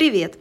Привет!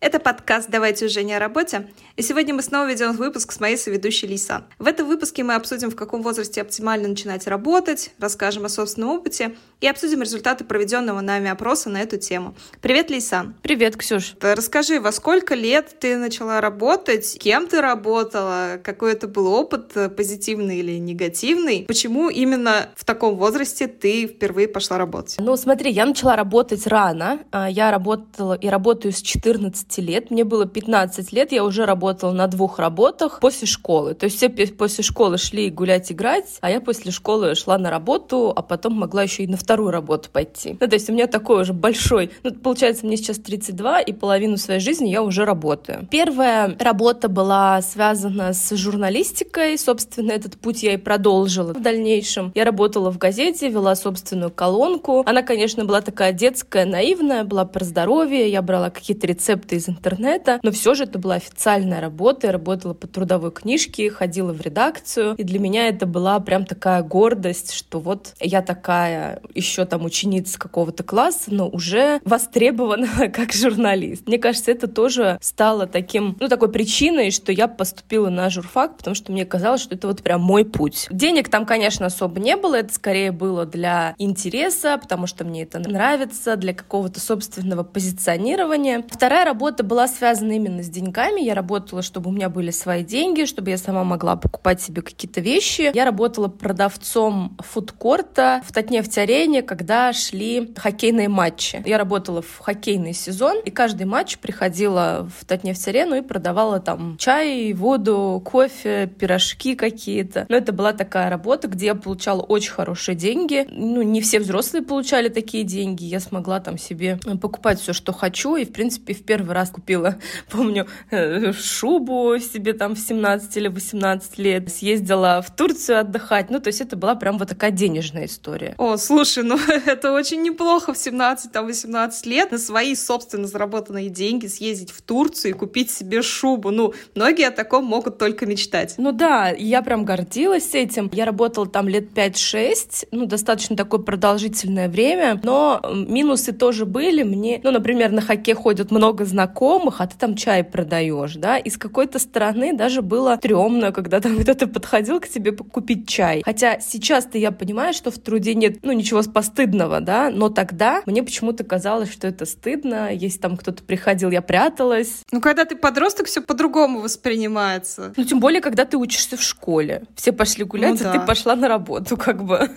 Это подкаст «Давайте уже не о работе», и сегодня мы снова ведем выпуск с моей соведущей Лисан. В этом выпуске мы обсудим, в каком возрасте оптимально начинать работать, расскажем о собственном опыте и обсудим результаты проведенного нами опроса на эту тему. Привет, Лисан! Привет, Ксюш! Расскажи, во сколько лет ты начала работать, кем ты работала, какой это был опыт, позитивный или негативный, почему именно в таком возрасте ты впервые пошла работать? Ну, смотри, я начала работать рано, а, я работала и работаю с 14 15 лет. Мне было 15 лет, я уже работала на двух работах после школы. То есть все после школы шли гулять, играть, а я после школы шла на работу, а потом могла еще и на вторую работу пойти. Ну, то есть у меня такой уже большой... Ну, получается, мне сейчас 32, и половину своей жизни я уже работаю. Первая работа была связана с журналистикой. Собственно, этот путь я и продолжила в дальнейшем. Я работала в газете, вела собственную колонку. Она, конечно, была такая детская, наивная, была про здоровье. Я брала какие-то рецепты из интернета, но все же это была официальная работа, я работала по трудовой книжке, ходила в редакцию, и для меня это была прям такая гордость, что вот я такая еще там ученица какого-то класса, но уже востребована как журналист. Мне кажется, это тоже стало таким, ну, такой причиной, что я поступила на журфак, потому что мне казалось, что это вот прям мой путь. Денег там, конечно, особо не было, это скорее было для интереса, потому что мне это нравится, для какого-то собственного позиционирования. Вторая работа была связана именно с деньгами. Я работала, чтобы у меня были свои деньги, чтобы я сама могла покупать себе какие-то вещи. Я работала продавцом фудкорта в Татнефть-арене, когда шли хоккейные матчи. Я работала в хоккейный сезон, и каждый матч приходила в Татнефть-арену и продавала там чай, воду, кофе, пирожки какие-то. Но это была такая работа, где я получала очень хорошие деньги. Ну, не все взрослые получали такие деньги. Я смогла там себе покупать все, что хочу. И, в принципе, в первый раз раз купила, помню, э, шубу себе там в 17 или 18 лет, съездила в Турцию отдыхать. Ну, то есть это была прям вот такая денежная история. О, слушай, ну это очень неплохо в 17-18 лет на свои собственно заработанные деньги съездить в Турцию и купить себе шубу. Ну, многие о таком могут только мечтать. Ну да, я прям гордилась этим. Я работала там лет 5-6, ну, достаточно такое продолжительное время, но минусы тоже были. Мне, ну, например, на хоккей ходят много знакомых, а ты там чай продаешь, да, и с какой-то стороны даже было стрёмно, когда там кто-то подходил к тебе купить чай. Хотя сейчас-то я понимаю, что в труде нет, ну, ничего постыдного, да, но тогда мне почему-то казалось, что это стыдно, если там кто-то приходил, я пряталась. Ну, когда ты подросток, все по-другому воспринимается. Ну, тем более, когда ты учишься в школе. Все пошли гулять, ну, а да. ты пошла на работу, как бы.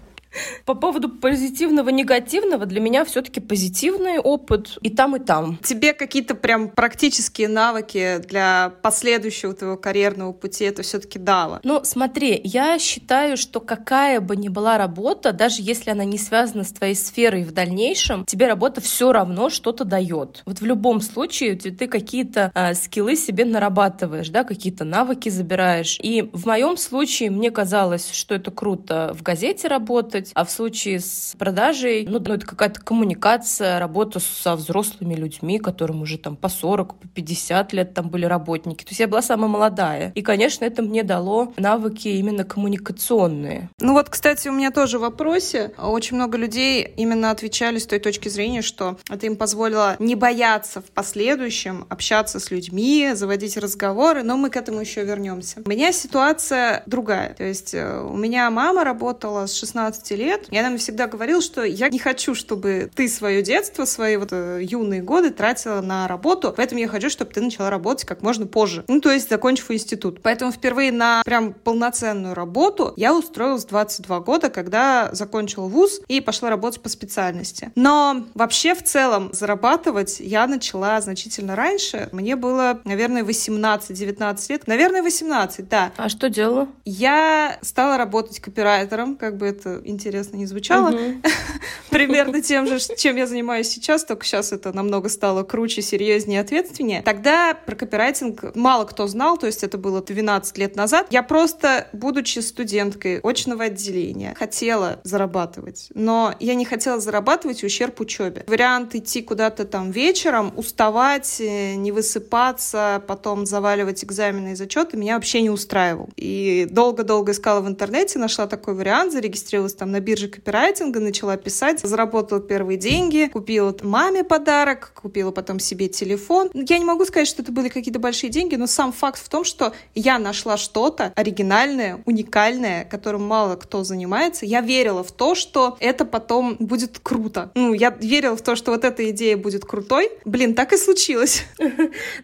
По поводу позитивного, негативного, для меня все-таки позитивный опыт и там, и там. Тебе какие-то прям практические навыки для последующего твоего карьерного пути это все-таки дало? Ну, смотри, я считаю, что какая бы ни была работа, даже если она не связана с твоей сферой в дальнейшем, тебе работа все равно что-то дает. Вот в любом случае ты какие-то э, скиллы себе нарабатываешь, да, какие-то навыки забираешь. И в моем случае мне казалось, что это круто в газете работать, работать. А в случае с продажей, ну, ну это какая-то коммуникация, работа со взрослыми людьми, которым уже там по 40, по 50 лет там были работники. То есть я была самая молодая. И, конечно, это мне дало навыки именно коммуникационные. Ну вот, кстати, у меня тоже в вопросе. Очень много людей именно отвечали с той точки зрения, что это им позволило не бояться в последующем общаться с людьми, заводить разговоры, но мы к этому еще вернемся. У меня ситуация другая. То есть э, у меня мама работала с 16 лет. Она мне всегда говорила, что я не хочу, чтобы ты свое детство, свои вот э, юные годы тратила на работу, поэтому я хочу, чтобы ты начала работать как можно позже. Ну, то есть, закончив институт. Поэтому впервые на прям полноценную работу я устроилась 22 года, когда закончила вуз и пошла работать по специальности. Но вообще в целом зарабатывать я начала значительно раньше. Мне было, наверное, 18-19 лет. Наверное, 18, да. А что делала? Я стала работать копирайтером, как бы это интересно интересно не звучало, примерно тем же, чем я занимаюсь сейчас, только сейчас это намного стало круче, серьезнее, ответственнее. Тогда про копирайтинг мало кто знал, то есть это было 12 лет назад. Я просто, будучи студенткой очного отделения, хотела зарабатывать, но я не хотела зарабатывать ущерб учебе. Вариант идти куда-то там вечером, уставать, э, не высыпаться, потом заваливать экзамены и зачеты меня вообще не устраивал. И долго-долго искала в интернете, нашла такой вариант, зарегистрировалась там на бирже копирайтинга, начала писать. Заработала первые деньги, купила маме подарок, купила потом себе телефон. Я не могу сказать, что это были какие-то большие деньги, но сам факт в том, что я нашла что-то оригинальное, уникальное, которым мало кто занимается. Я верила в то, что это потом будет круто. Ну, я верила в то, что вот эта идея будет крутой. Блин, так и случилось.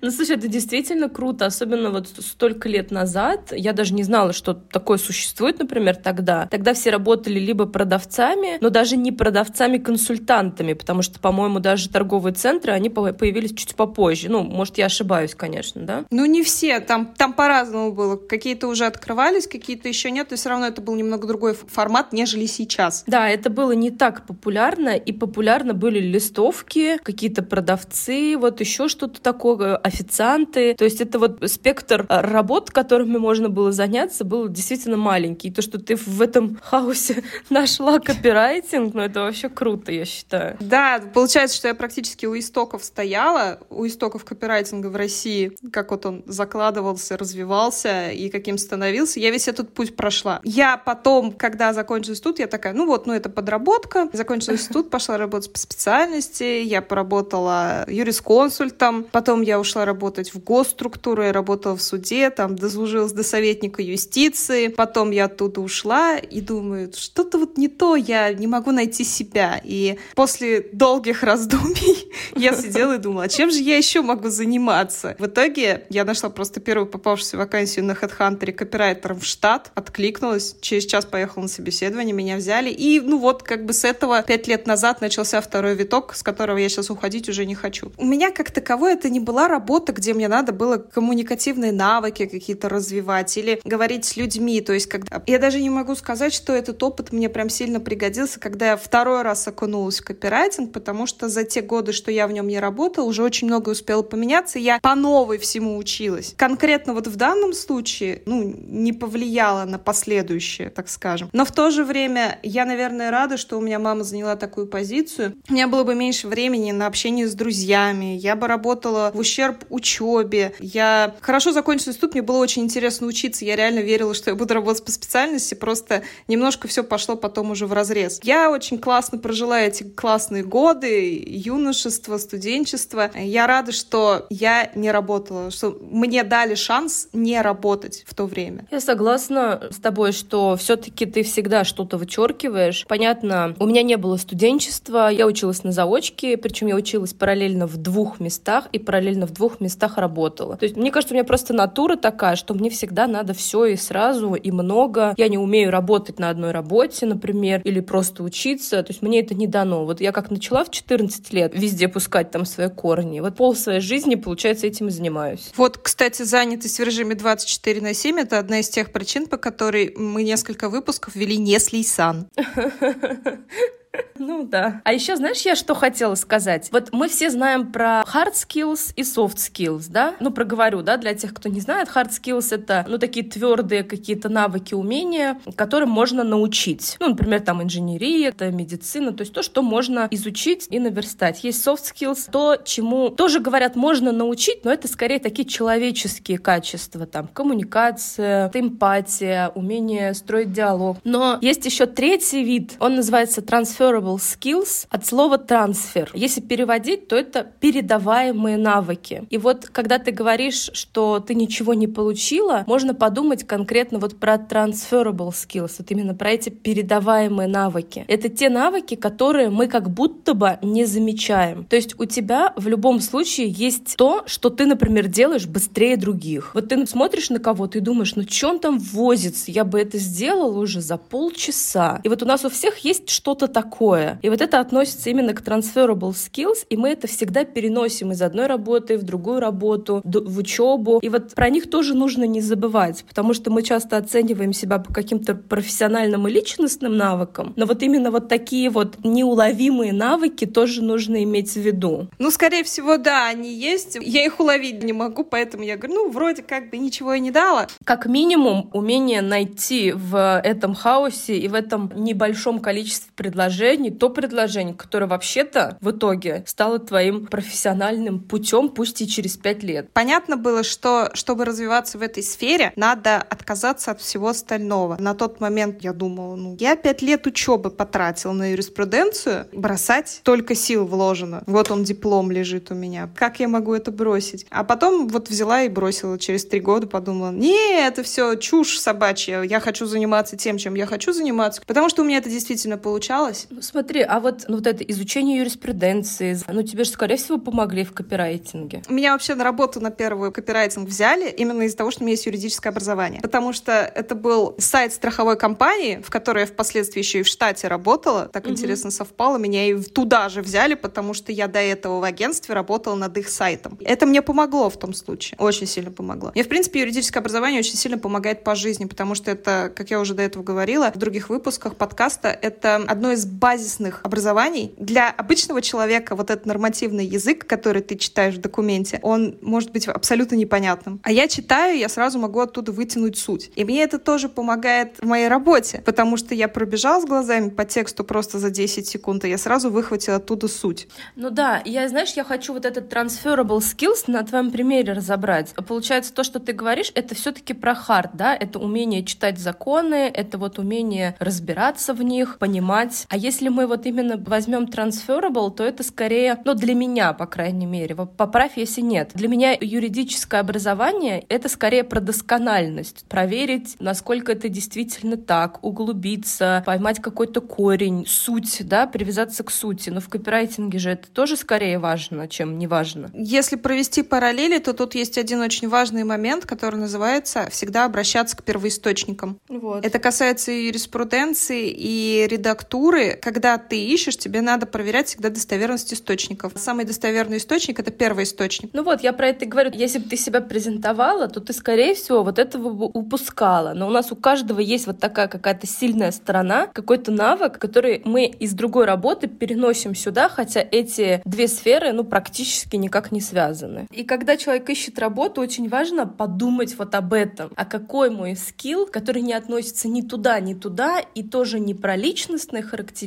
Ну, слушай, это действительно круто, особенно вот столько лет назад. Я даже не знала, что такое существует, например, тогда. Тогда все работали либо продавцами, но даже не продавцами-консультантами, потому что, по-моему, даже торговые центры, они появились чуть попозже. Ну, может, я ошибаюсь, конечно, да? Ну, не все. Там, там по-разному было. Какие-то уже открывались, какие-то еще нет, и все равно это был немного другой формат, нежели сейчас. Да, это было не так популярно, и популярно были листовки, какие-то продавцы, вот еще что-то такое, официанты. То есть это вот спектр работ, которыми можно было заняться, был действительно маленький. И то, что ты в этом хаосе нашла копирайтинг, ну это вообще круто, я считаю. Да, получается, что я практически у истоков стояла, у истоков копирайтинга в России, как вот он закладывался, развивался и каким становился. Я весь этот путь прошла. Я потом, когда закончила институт, я такая, ну вот, ну это подработка. Закончила институт, пошла работать по специальности, я поработала юрисконсультом, потом я ушла работать в госструктуру, я работала в суде, там дослужилась до советника юстиции, потом я оттуда ушла и думаю, что-то вот не то, я не могу найти себя. И после долгих раздумий я сидела и думала, а чем же я еще могу заниматься? В итоге я нашла просто первую попавшуюся вакансию на HeadHunter копирайтером в штат, откликнулась, через час поехала на собеседование, меня взяли. И ну вот как бы с этого пять лет назад начался второй виток, с которого я сейчас уходить уже не хочу. У меня как таковой это не была работа, где мне надо было коммуникативные навыки какие-то развивать или говорить с людьми. То есть когда... Я даже не могу сказать, что этот опыт мне прям сильно пригодился, когда я второй раз окунулась в копирайтинг, потому что за те годы, что я в нем не работала, уже очень много успела поменяться, я по новой всему училась. Конкретно вот в данном случае, ну, не повлияло на последующее, так скажем. Но в то же время я, наверное, рада, что у меня мама заняла такую позицию. У меня было бы меньше времени на общение с друзьями, я бы работала в ущерб учебе. Я хорошо закончила институт, мне было очень интересно учиться, я реально верила, что я буду работать по специальности, просто немножко все пошло потом уже в разрез. Я очень классно прожила эти классные годы, юношество, студенчество. Я рада, что я не работала, что мне дали шанс не работать в то время. Я согласна с тобой, что все-таки ты всегда что-то вычеркиваешь. Понятно, у меня не было студенчества, я училась на заочке, причем я училась параллельно в двух местах и параллельно в двух местах работала. То есть, мне кажется, у меня просто натура такая, что мне всегда надо все и сразу, и много. Я не умею работать на одной работе, например, или просто учиться. То есть, мне это не дано. Вот я как начала в 14 лет везде пускать там свои корни. Вот пол своей жизни, получается, этим и занимаюсь. Вот, кстати, занятость в режиме 24 на 7 — это одна из тех причин, по которой мы несколько выпусков вели не с Лейсан. Ну да. А еще знаешь, я что хотела сказать? Вот мы все знаем про hard skills и soft skills, да? Ну, проговорю, да, для тех, кто не знает. Hard skills — это, ну, такие твердые какие-то навыки, умения, которым можно научить. Ну, например, там инженерия, это медицина, то есть то, что можно изучить и наверстать. Есть soft skills, то, чему тоже говорят, можно научить, но это скорее такие человеческие качества, там, коммуникация, эмпатия, умение строить диалог. Но есть еще третий вид, он называется трансфер transferable skills от слова трансфер. Если переводить, то это передаваемые навыки. И вот когда ты говоришь, что ты ничего не получила, можно подумать конкретно вот про transferable skills, вот именно про эти передаваемые навыки. Это те навыки, которые мы как будто бы не замечаем. То есть у тебя в любом случае есть то, что ты, например, делаешь быстрее других. Вот ты смотришь на кого-то и думаешь, ну что он там возится? Я бы это сделал уже за полчаса. И вот у нас у всех есть что-то такое, такое. И вот это относится именно к transferable skills, и мы это всегда переносим из одной работы в другую работу, в учебу. И вот про них тоже нужно не забывать, потому что мы часто оцениваем себя по каким-то профессиональным и личностным навыкам, но вот именно вот такие вот неуловимые навыки тоже нужно иметь в виду. Ну, скорее всего, да, они есть. Я их уловить не могу, поэтому я говорю, ну, вроде как бы ничего и не дала. Как минимум, умение найти в этом хаосе и в этом небольшом количестве предложений движений то, предложение, которое вообще-то в итоге стало твоим профессиональным путем, пусть и через пять лет. Понятно было, что чтобы развиваться в этой сфере, надо отказаться от всего остального. На тот момент я думала, ну, я пять лет учебы потратила на юриспруденцию, бросать только сил вложено. Вот он диплом лежит у меня. Как я могу это бросить? А потом вот взяла и бросила через три года, подумала, не, это все чушь собачья, я хочу заниматься тем, чем я хочу заниматься, потому что у меня это действительно получалось. Ну, смотри, а вот, ну, вот это изучение юриспруденции, ну, тебе же, скорее всего, помогли в копирайтинге. Меня вообще на работу на первую копирайтинг взяли именно из-за того, что у меня есть юридическое образование. Потому что это был сайт страховой компании, в которой я впоследствии еще и в штате работала. Так угу. интересно совпало. Меня и туда же взяли, потому что я до этого в агентстве работала над их сайтом. Это мне помогло в том случае. Очень сильно помогло. Мне, в принципе, юридическое образование очень сильно помогает по жизни, потому что это, как я уже до этого говорила в других выпусках подкаста, это одно из базисных образований. Для обычного человека вот этот нормативный язык, который ты читаешь в документе, он может быть абсолютно непонятным. А я читаю, я сразу могу оттуда вытянуть суть. И мне это тоже помогает в моей работе, потому что я пробежал с глазами по тексту просто за 10 секунд, и я сразу выхватила оттуда суть. Ну да, я, знаешь, я хочу вот этот transferable skills на твоем примере разобрать. Получается, то, что ты говоришь, это все-таки про хард, да? Это умение читать законы, это вот умение разбираться в них, понимать. А если мы вот именно возьмем transferable, то это скорее, ну, для меня, по крайней мере, поправь, если нет. Для меня юридическое образование — это скорее про доскональность, проверить, насколько это действительно так, углубиться, поймать какой-то корень, суть, да, привязаться к сути. Но в копирайтинге же это тоже скорее важно, чем не важно. Если провести параллели, то тут есть один очень важный момент, который называется «всегда обращаться к первоисточникам». Вот. Это касается и юриспруденции, и редактуры. Когда ты ищешь, тебе надо проверять всегда достоверность источников. Самый достоверный источник — это первый источник. Ну вот, я про это и говорю. Если бы ты себя презентовала, то ты, скорее всего, вот этого бы упускала. Но у нас у каждого есть вот такая какая-то сильная сторона, какой-то навык, который мы из другой работы переносим сюда, хотя эти две сферы, ну, практически никак не связаны. И когда человек ищет работу, очень важно подумать вот об этом. А какой мой скилл, который не относится ни туда, ни туда, и тоже не про личностные характеристики,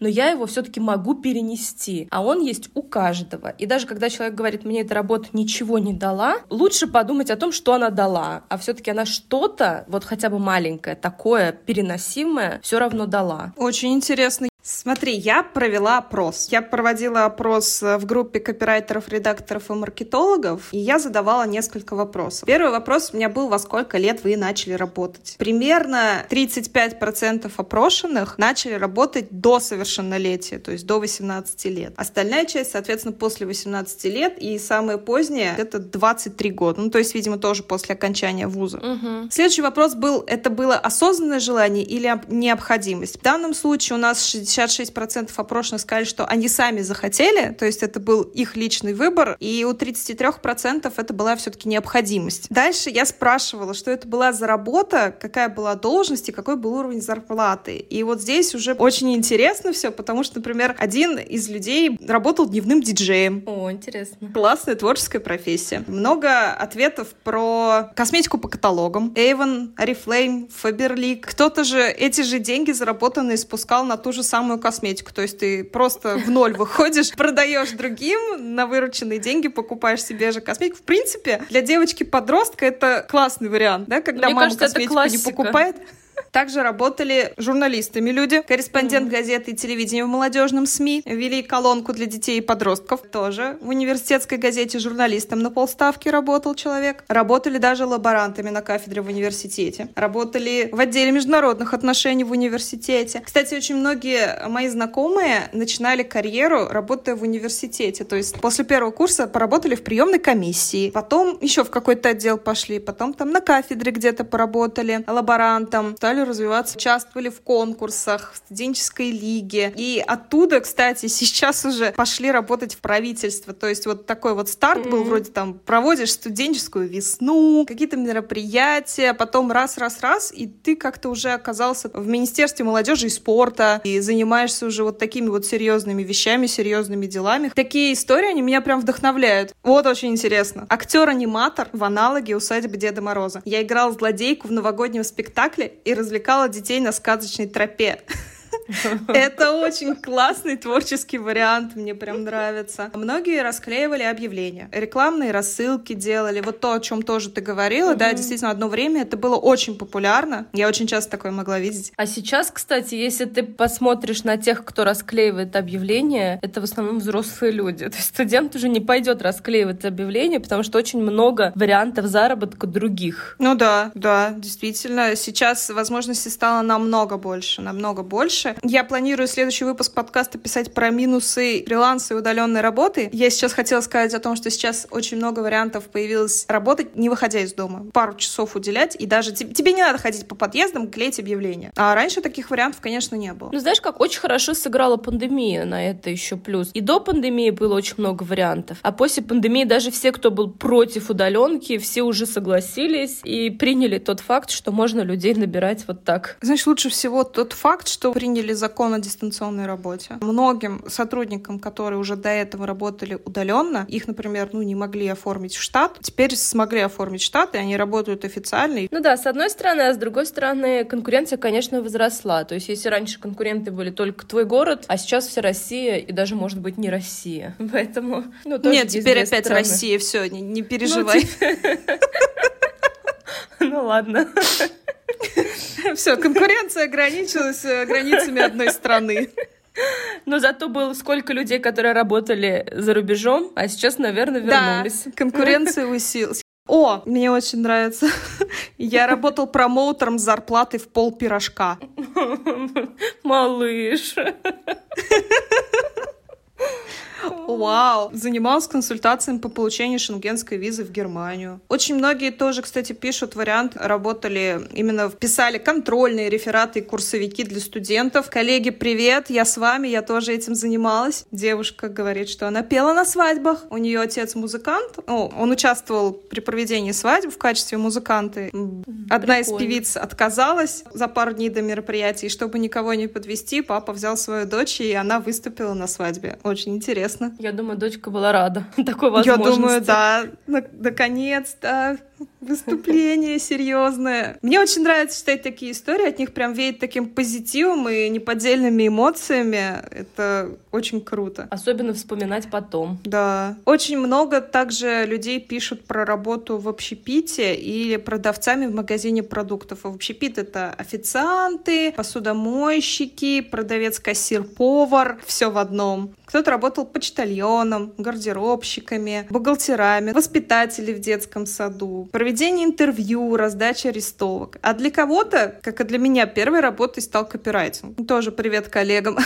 но я его все-таки могу перенести. А он есть у каждого. И даже когда человек говорит, мне эта работа ничего не дала, лучше подумать о том, что она дала. А все-таки она что-то, вот хотя бы маленькое, такое переносимое, все равно дала. Очень интересно. Смотри, я провела опрос. Я проводила опрос в группе копирайтеров, редакторов и маркетологов, и я задавала несколько вопросов. Первый вопрос у меня был, во сколько лет вы начали работать? Примерно 35% опрошенных начали работать до совершеннолетия, то есть до 18 лет. Остальная часть, соответственно, после 18 лет, и самое позднее — это 23 года. Ну, то есть, видимо, тоже после окончания вуза. Угу. Следующий вопрос был, это было осознанное желание или необходимость? В данном случае у нас 60 56% опрошенных сказали, что они сами захотели, то есть это был их личный выбор, и у 33% это была все-таки необходимость. Дальше я спрашивала, что это была за работа, какая была должность и какой был уровень зарплаты. И вот здесь уже очень интересно все, потому что, например, один из людей работал дневным диджеем. О, интересно. Классная творческая профессия. Много ответов про косметику по каталогам. Avon, Oriflame, Faberlic. Кто-то же эти же деньги заработанные спускал на ту же самую самую косметику. То есть ты просто в ноль выходишь, продаешь другим, на вырученные деньги покупаешь себе же косметику. В принципе, для девочки-подростка это классный вариант, да, когда Мне мама кажется, косметику не покупает. Также работали журналистами люди, корреспондент газеты и телевидения в молодежном СМИ, вели колонку для детей и подростков тоже. В университетской газете журналистом на полставки работал человек. Работали даже лаборантами на кафедре в университете. Работали в отделе международных отношений в университете. Кстати, очень многие мои знакомые начинали карьеру, работая в университете. То есть после первого курса поработали в приемной комиссии, потом еще в какой-то отдел пошли, потом там на кафедре где-то поработали лаборантом, стали развиваться, участвовали в конкурсах, в студенческой лиге. И оттуда, кстати, сейчас уже пошли работать в правительство. То есть вот такой вот старт mm-hmm. был, вроде там проводишь студенческую весну, какие-то мероприятия, потом раз-раз-раз, и ты как-то уже оказался в Министерстве молодежи и спорта, и занимаешься уже вот такими вот серьезными вещами, серьезными делами. Такие истории, они меня прям вдохновляют. Вот очень интересно. Актер-аниматор в аналоге усадьбы Деда Мороза. Я играл злодейку в новогоднем спектакле и развлекала детей на сказочной тропе. Это очень классный творческий вариант, мне прям нравится. Многие расклеивали объявления, рекламные рассылки делали, вот то, о чем тоже ты говорила, да, действительно, одно время это было очень популярно, я очень часто такое могла видеть. А сейчас, кстати, если ты посмотришь на тех, кто расклеивает объявления, это в основном взрослые люди. То есть студент уже не пойдет расклеивать объявления, потому что очень много вариантов заработка других. Ну да, да, действительно. Сейчас возможностей стало намного больше, намного больше. Я планирую следующий выпуск подкаста писать про минусы фриланса и удаленной работы. Я сейчас хотела сказать о том, что сейчас очень много вариантов появилось работать, не выходя из дома. Пару часов уделять, и даже тебе не надо ходить по подъездам, клеить объявления. А раньше таких вариантов, конечно, не было. Ну, знаешь, как очень хорошо сыграла пандемия на это еще плюс. И до пандемии было очень много вариантов, а после пандемии даже все, кто был против удаленки, все уже согласились и приняли тот факт, что можно людей набирать вот так. Знаешь, лучше всего тот факт, что приняли закон о дистанционной работе. Многим сотрудникам, которые уже до этого работали удаленно, их, например, ну, не могли оформить в штат, теперь смогли оформить штат, и они работают официально. Ну да, с одной стороны, а с другой стороны, конкуренция, конечно, возросла. То есть, если раньше конкуренты были только твой город, а сейчас вся Россия и даже, может быть, не Россия. Поэтому, ну, Нет, теперь опять стороны. Россия, все, не, не переживай. Ну ладно. Все, конкуренция ограничилась э, границами одной страны. Но зато было сколько людей, которые работали за рубежом, а сейчас, наверное, вернулись. Да, конкуренция усилилась. О, мне очень нравится. Я работал промоутером с зарплатой в пол пирожка. Малыш. Вау! Занималась консультациями по получению шенгенской визы в Германию. Очень многие тоже, кстати, пишут вариант, работали именно, писали контрольные рефераты и курсовики для студентов. Коллеги, привет, я с вами, я тоже этим занималась. Девушка говорит, что она пела на свадьбах. У нее отец музыкант. О, он участвовал при проведении свадьбы в качестве музыканта. Одна Прикольно. из певиц отказалась за пару дней до мероприятия, и чтобы никого не подвести, папа взял свою дочь, и она выступила на свадьбе. Очень интересно. Я думаю, дочка была рада такой возможности. Я думаю, да, наконец-то выступление серьезное. Мне очень нравится читать такие истории, от них прям веет таким позитивом и неподдельными эмоциями. Это очень круто. Особенно вспоминать потом. Да. Очень много также людей пишут про работу в общепите или продавцами в магазине продуктов. А в общепит это официанты, посудомойщики, продавец-кассир, повар, все в одном. Кто-то работал почтальоном, гардеробщиками, бухгалтерами, воспитатели в детском саду, проведение интервью, раздача арестовок. А для кого-то, как и для меня, первой работой стал копирайтинг. Тоже привет коллегам.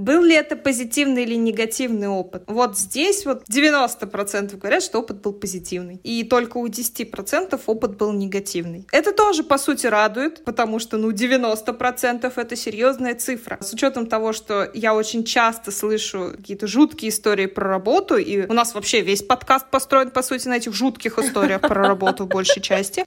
Был ли это позитивный или негативный опыт? Вот здесь вот 90% говорят, что опыт был позитивный. И только у 10% опыт был негативный. Это тоже, по сути, радует, потому что, ну, 90% это серьезная цифра. С учетом того, что я очень часто слышу какие-то жуткие истории про работу, и у нас вообще весь подкаст построен, по сути, на этих жутких историях про работу в большей части.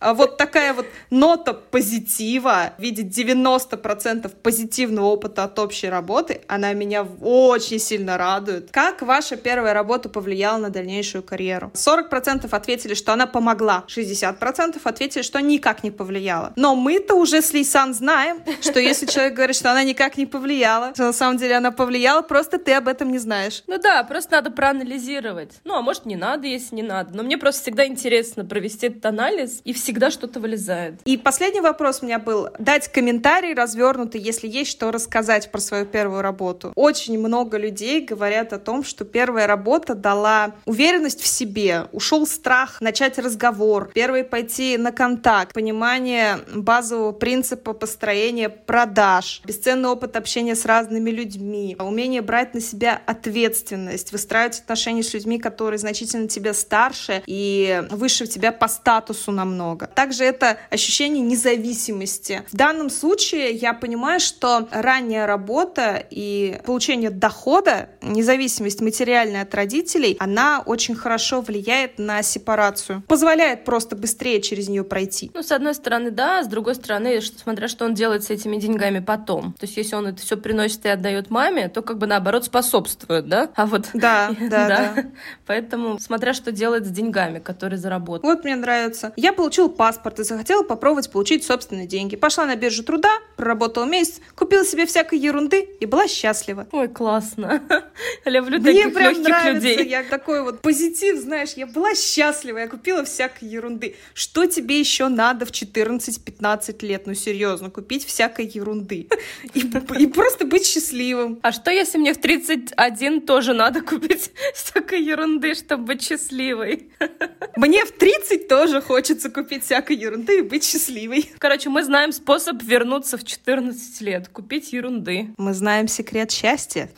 А вот такая вот нота позитива, видеть 90% позитивного опыта от общей работы, работы, она меня очень сильно радует. Как ваша первая работа повлияла на дальнейшую карьеру? 40% ответили, что она помогла, 60% ответили, что никак не повлияла. Но мы-то уже с Лейсан знаем, что если человек говорит, что она никак не повлияла, то на самом деле она повлияла, просто ты об этом не знаешь. Ну да, просто надо проанализировать. Ну, а может, не надо, если не надо. Но мне просто всегда интересно провести этот анализ, и всегда что-то вылезает. И последний вопрос у меня был. Дать комментарий развернутый, если есть что рассказать про свою первую работу. Очень много людей говорят о том, что первая работа дала уверенность в себе, ушел страх начать разговор, первый пойти на контакт, понимание базового принципа построения продаж, бесценный опыт общения с разными людьми, умение брать на себя ответственность, выстраивать отношения с людьми, которые значительно тебя старше и выше тебя по статусу намного. Также это ощущение независимости. В данном случае я понимаю, что ранняя работа и получение дохода, независимость материальная от родителей, она очень хорошо влияет на сепарацию. Позволяет просто быстрее через нее пройти. Ну, с одной стороны, да, с другой стороны, смотря что он делает с этими деньгами потом. То есть, если он это все приносит и отдает маме, то как бы наоборот способствует, да? А вот... Да, да, да. Поэтому, смотря что делает с деньгами, которые заработал. Вот мне нравится. Я получил паспорт и захотела попробовать получить собственные деньги. Пошла на биржу труда, проработала месяц, купила себе всякой ерунды и была счастлива. Ой, классно. Люблю Мне таких прям нравится. людей. Я такой вот позитив, знаешь, я была счастлива, я купила всякой ерунды. Что тебе еще надо в 14-15 лет? Ну, серьезно, купить всякой ерунды. И, и просто быть счастливым. А что, если мне в 31 тоже надо купить всякой ерунды, чтобы быть счастливой? Мне в 30 тоже хочется купить всякой ерунды и быть счастливой. Короче, мы знаем способ вернуться в 14 лет, купить ерунды. Мы знаем секрет счастья.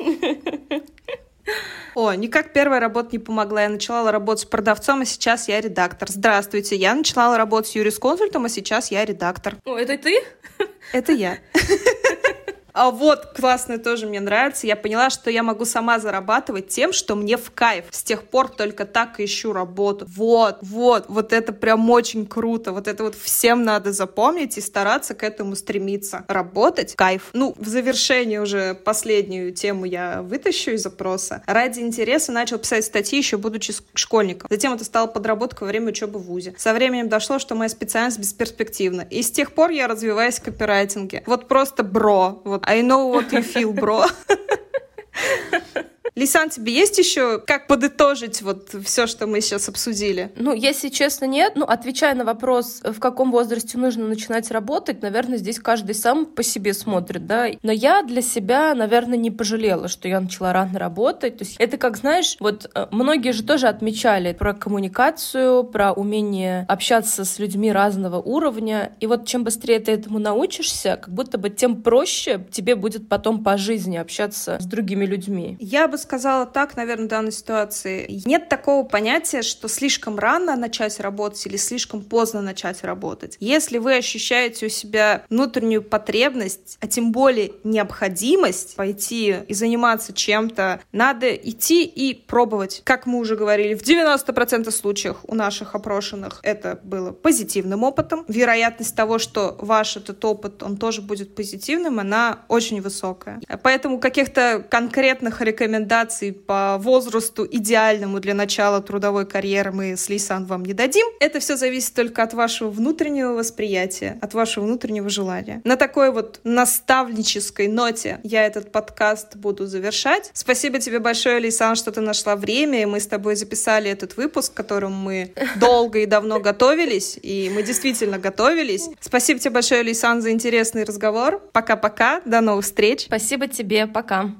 О, никак первая работа не помогла. Я начала работать с продавцом, а сейчас я редактор. Здравствуйте, я начала работать с юрисконсультом, а сейчас я редактор. О, это ты? Это я. А вот, классно тоже мне нравится. Я поняла, что я могу сама зарабатывать тем, что мне в кайф. С тех пор только так ищу работу. Вот, вот, вот это прям очень круто. Вот это вот всем надо запомнить и стараться к этому стремиться. Работать, кайф. Ну, в завершении уже последнюю тему я вытащу из запроса. Ради интереса начал писать статьи, еще будучи школьником. Затем это стало подработкой во время учебы в ВУЗе. Со временем дошло, что моя специальность бесперспективна. И с тех пор я развиваюсь в копирайтинге. Вот просто бро. Вот I know what you feel, bro. Лисан, тебе есть еще как подытожить вот все, что мы сейчас обсудили? Ну, если честно, нет. Ну, отвечая на вопрос, в каком возрасте нужно начинать работать, наверное, здесь каждый сам по себе смотрит, да. Но я для себя, наверное, не пожалела, что я начала рано работать. То есть это как, знаешь, вот э, многие же тоже отмечали про коммуникацию, про умение общаться с людьми разного уровня. И вот чем быстрее ты этому научишься, как будто бы тем проще тебе будет потом по жизни общаться с другими людьми. Я бы сказала так, наверное, в данной ситуации. Нет такого понятия, что слишком рано начать работать или слишком поздно начать работать. Если вы ощущаете у себя внутреннюю потребность, а тем более необходимость пойти и заниматься чем-то, надо идти и пробовать. Как мы уже говорили, в 90% случаев у наших опрошенных это было позитивным опытом. Вероятность того, что ваш этот опыт, он тоже будет позитивным, она очень высокая. Поэтому каких-то конкретных рекомендаций рекомендаций по возрасту идеальному для начала трудовой карьеры мы с Лейсан вам не дадим. Это все зависит только от вашего внутреннего восприятия, от вашего внутреннего желания. На такой вот наставнической ноте я этот подкаст буду завершать. Спасибо тебе большое, Лейсан, что ты нашла время, и мы с тобой записали этот выпуск, к которому мы долго и давно готовились, и мы действительно готовились. Спасибо тебе большое, Лейсан, за интересный разговор. Пока-пока, до новых встреч. Спасибо тебе, пока.